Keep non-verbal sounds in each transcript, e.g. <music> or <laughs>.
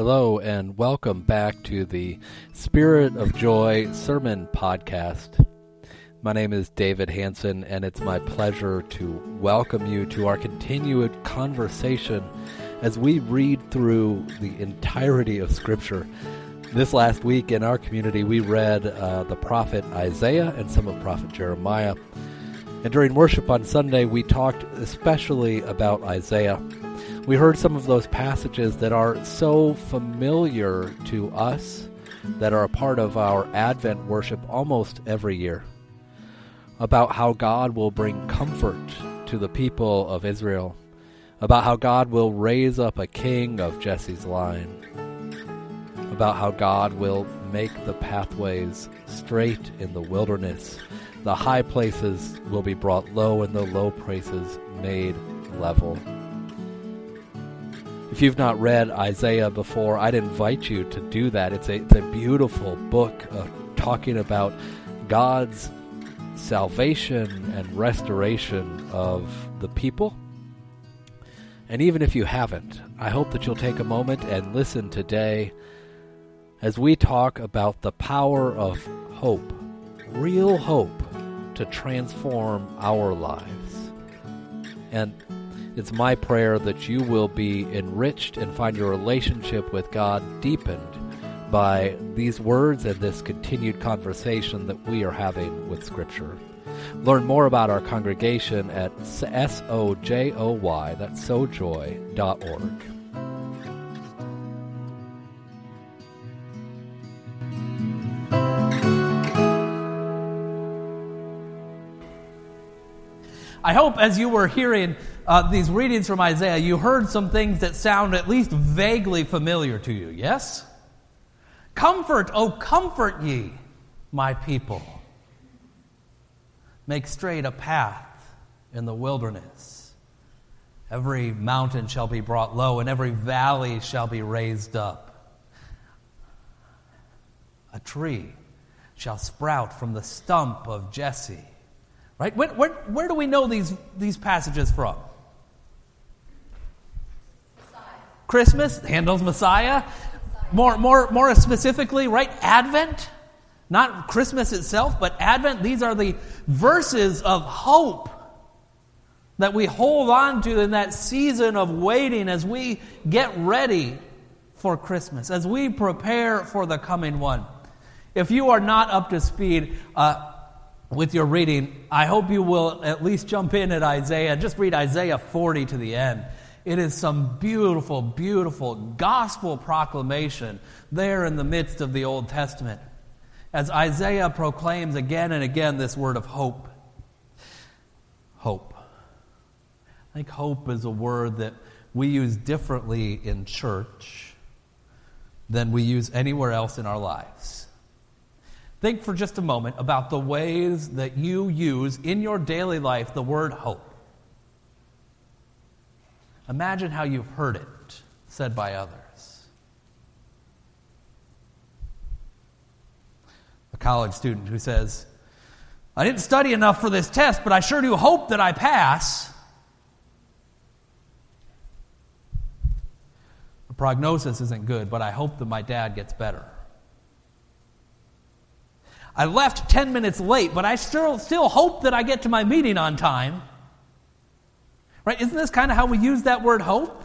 Hello, and welcome back to the Spirit of Joy Sermon Podcast. My name is David Hanson, and it's my pleasure to welcome you to our continued conversation as we read through the entirety of Scripture. This last week in our community, we read uh, the prophet Isaiah and some of prophet Jeremiah. And during worship on Sunday, we talked especially about Isaiah we heard some of those passages that are so familiar to us, that are a part of our Advent worship almost every year, about how God will bring comfort to the people of Israel, about how God will raise up a king of Jesse's line, about how God will make the pathways straight in the wilderness. The high places will be brought low, and the low places made level. If you've not read Isaiah before, I'd invite you to do that. It's a, it's a beautiful book of talking about God's salvation and restoration of the people. And even if you haven't, I hope that you'll take a moment and listen today as we talk about the power of hope, real hope, to transform our lives. And it's my prayer that you will be enriched and find your relationship with God deepened by these words and this continued conversation that we are having with Scripture. Learn more about our congregation at S-O-J-O-Y, that's sojoy.org. I hope as you were hearing uh, these readings from Isaiah, you heard some things that sound at least vaguely familiar to you, yes? Comfort, oh, comfort ye, my people. Make straight a path in the wilderness. Every mountain shall be brought low, and every valley shall be raised up. A tree shall sprout from the stump of Jesse. Right? Where, where, where do we know these, these passages from? Christmas, Handel's Messiah. More, more, more specifically, right? Advent. Not Christmas itself, but Advent. These are the verses of hope that we hold on to in that season of waiting as we get ready for Christmas, as we prepare for the coming one. If you are not up to speed uh, with your reading, I hope you will at least jump in at Isaiah. Just read Isaiah 40 to the end. It is some beautiful, beautiful gospel proclamation there in the midst of the Old Testament. As Isaiah proclaims again and again this word of hope. Hope. I think hope is a word that we use differently in church than we use anywhere else in our lives. Think for just a moment about the ways that you use in your daily life the word hope. Imagine how you've heard it said by others. A college student who says, I didn't study enough for this test, but I sure do hope that I pass. The prognosis isn't good, but I hope that my dad gets better. I left 10 minutes late, but I still, still hope that I get to my meeting on time. Right? Isn't this kind of how we use that word hope?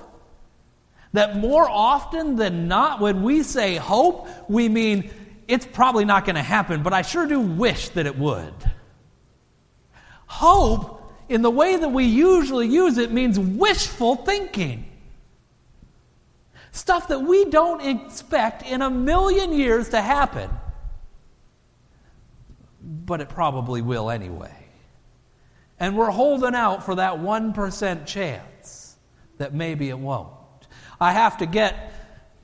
That more often than not, when we say hope, we mean it's probably not going to happen, but I sure do wish that it would. Hope, in the way that we usually use it, means wishful thinking. Stuff that we don't expect in a million years to happen, but it probably will anyway. And we're holding out for that 1% chance that maybe it won't. I have to get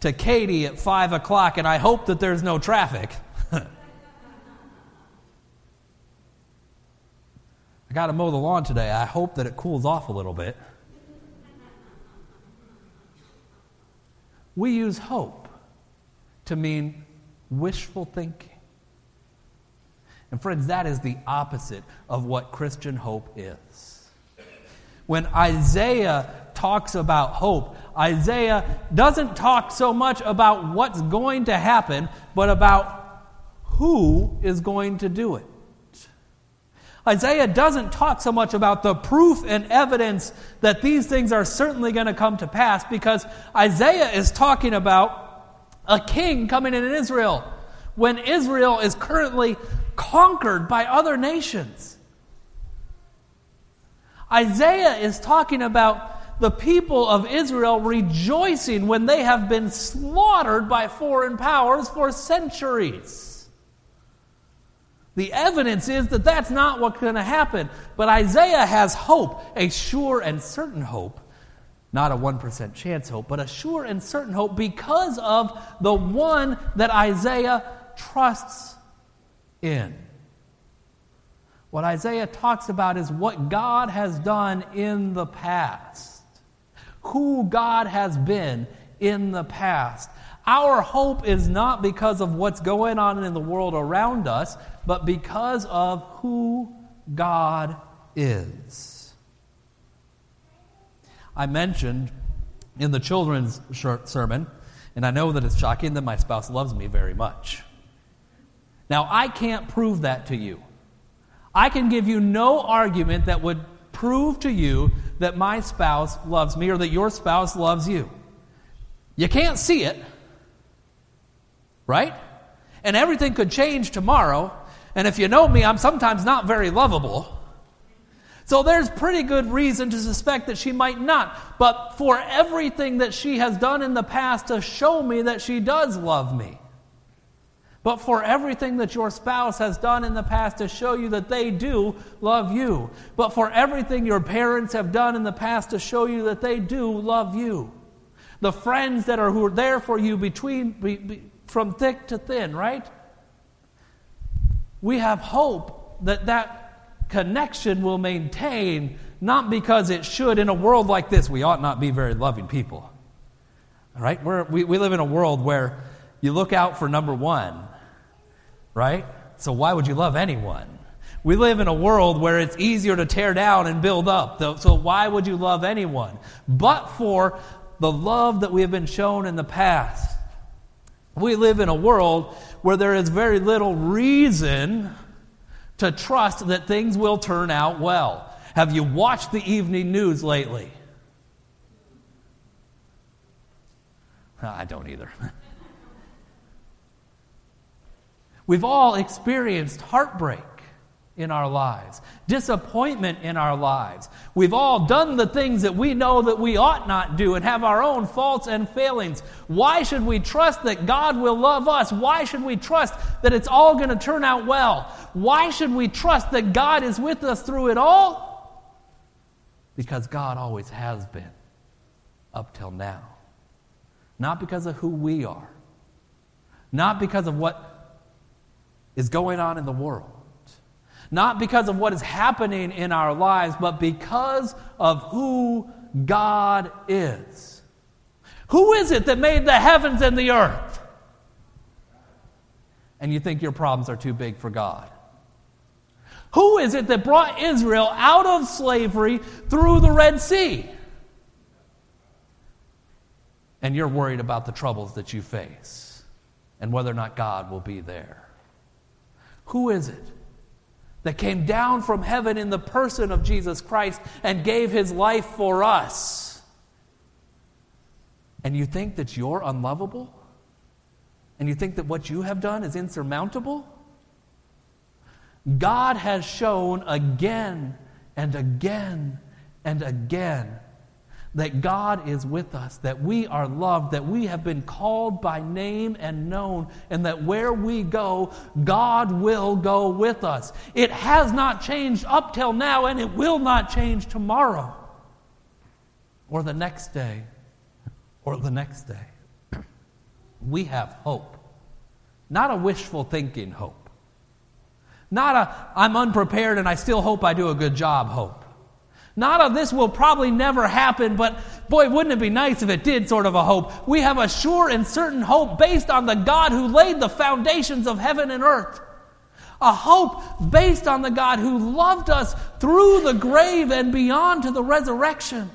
to Katy at 5 o'clock, and I hope that there's no traffic. <laughs> I got to mow the lawn today. I hope that it cools off a little bit. We use hope to mean wishful thinking. And friends, that is the opposite of what Christian hope is. When Isaiah talks about hope, Isaiah doesn't talk so much about what's going to happen, but about who is going to do it. Isaiah doesn't talk so much about the proof and evidence that these things are certainly going to come to pass because Isaiah is talking about a king coming in Israel when Israel is currently conquered by other nations. Isaiah is talking about the people of Israel rejoicing when they have been slaughtered by foreign powers for centuries. The evidence is that that's not what's going to happen. But Isaiah has hope, a sure and certain hope. Not a 1% chance hope, but a sure and certain hope because of the one that Isaiah trusts in. What Isaiah talks about is what God has done in the past, who God has been in the past. Our hope is not because of what's going on in the world around us, but because of who God is. I mentioned in the children's sermon, and I know that it's shocking that my spouse loves me very much. Now, I can't prove that to you. I can give you no argument that would prove to you that my spouse loves me or that your spouse loves you. You can't see it, right? And everything could change tomorrow. And if you know me, I'm sometimes not very lovable. So there's pretty good reason to suspect that she might not. But for everything that she has done in the past to show me that she does love me, but for everything that your spouse has done in the past to show you that they do love you. But for everything your parents have done in the past to show you that they do love you. The friends that are who are there for you between be, be, from thick to thin, right? We have hope that that connection will maintain not because it should in a world like this we ought not be very loving people right We're, we, we live in a world where you look out for number one right? So why would you love anyone? We live in a world where it's easier to tear down and build up. So why would you love anyone? But for the love that we have been shown in the past. We live in a world where there is very little reason to trust that things will turn out well. Have you watched the evening news lately? I don't either. <laughs> We've all experienced heartbreak in our lives, disappointment in our lives. We've all done the things that we know that we ought not do and have our own faults and failings. Why should we trust that God will love us? Why should we trust that it's all going to turn out well? Why should we trust that God is with us through it all? Because God always has been up till now. Not because of who we are, not because of what is going on in the world. Not because of what is happening in our lives, but because of who God is. Who is it that made the heavens and the earth? And you think your problems are too big for God. Who is it that brought Israel out of slavery through the Red Sea? And you're worried about the troubles that you face and whether or not God will be there. Who is it that came down from heaven in the person of Jesus Christ and gave his life for us? And you think that you're unlovable? And you think that what you have done is insurmountable? God has shown again and again and again that God is with us, that we are loved, that we have been called by name and known, and that where we go, God will go with us. It has not changed up till now, and it will not change tomorrow, or the next day, or the next day. <clears throat> We have hope, not a wishful thinking hope, not a I'm unprepared and I still hope I do a good job hope. Not of this will probably never happen, but boy, wouldn't it be nice if it did, sort of a hope. We have a sure and certain hope based on the God who laid the foundations of heaven and earth. A hope based on the God who loved us through the grave and beyond to the resurrection.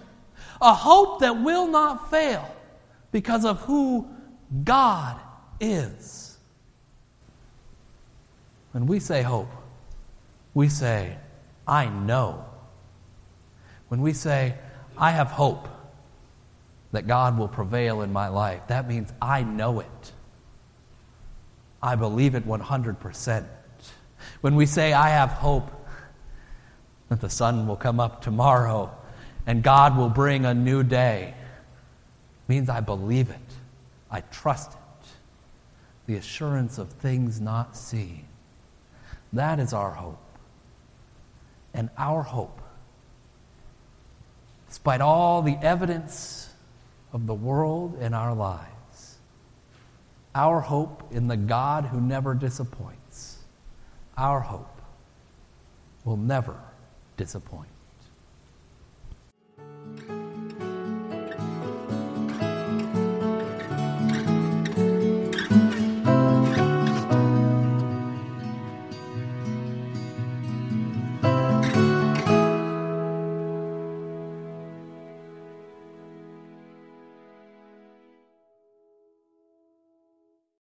a hope that will not fail because of who God is. When we say hope, we say, I know. When we say, I have hope that God will prevail in my life, that means I know it. I believe it 100%. When we say, I have hope that the sun will come up tomorrow and God will bring a new day, means I believe it. I trust it. The assurance of things not seen. That is our hope. And our hope, despite all the evidence of the world in our lives, our hope in the God who never disappoints, our hope will never disappoint.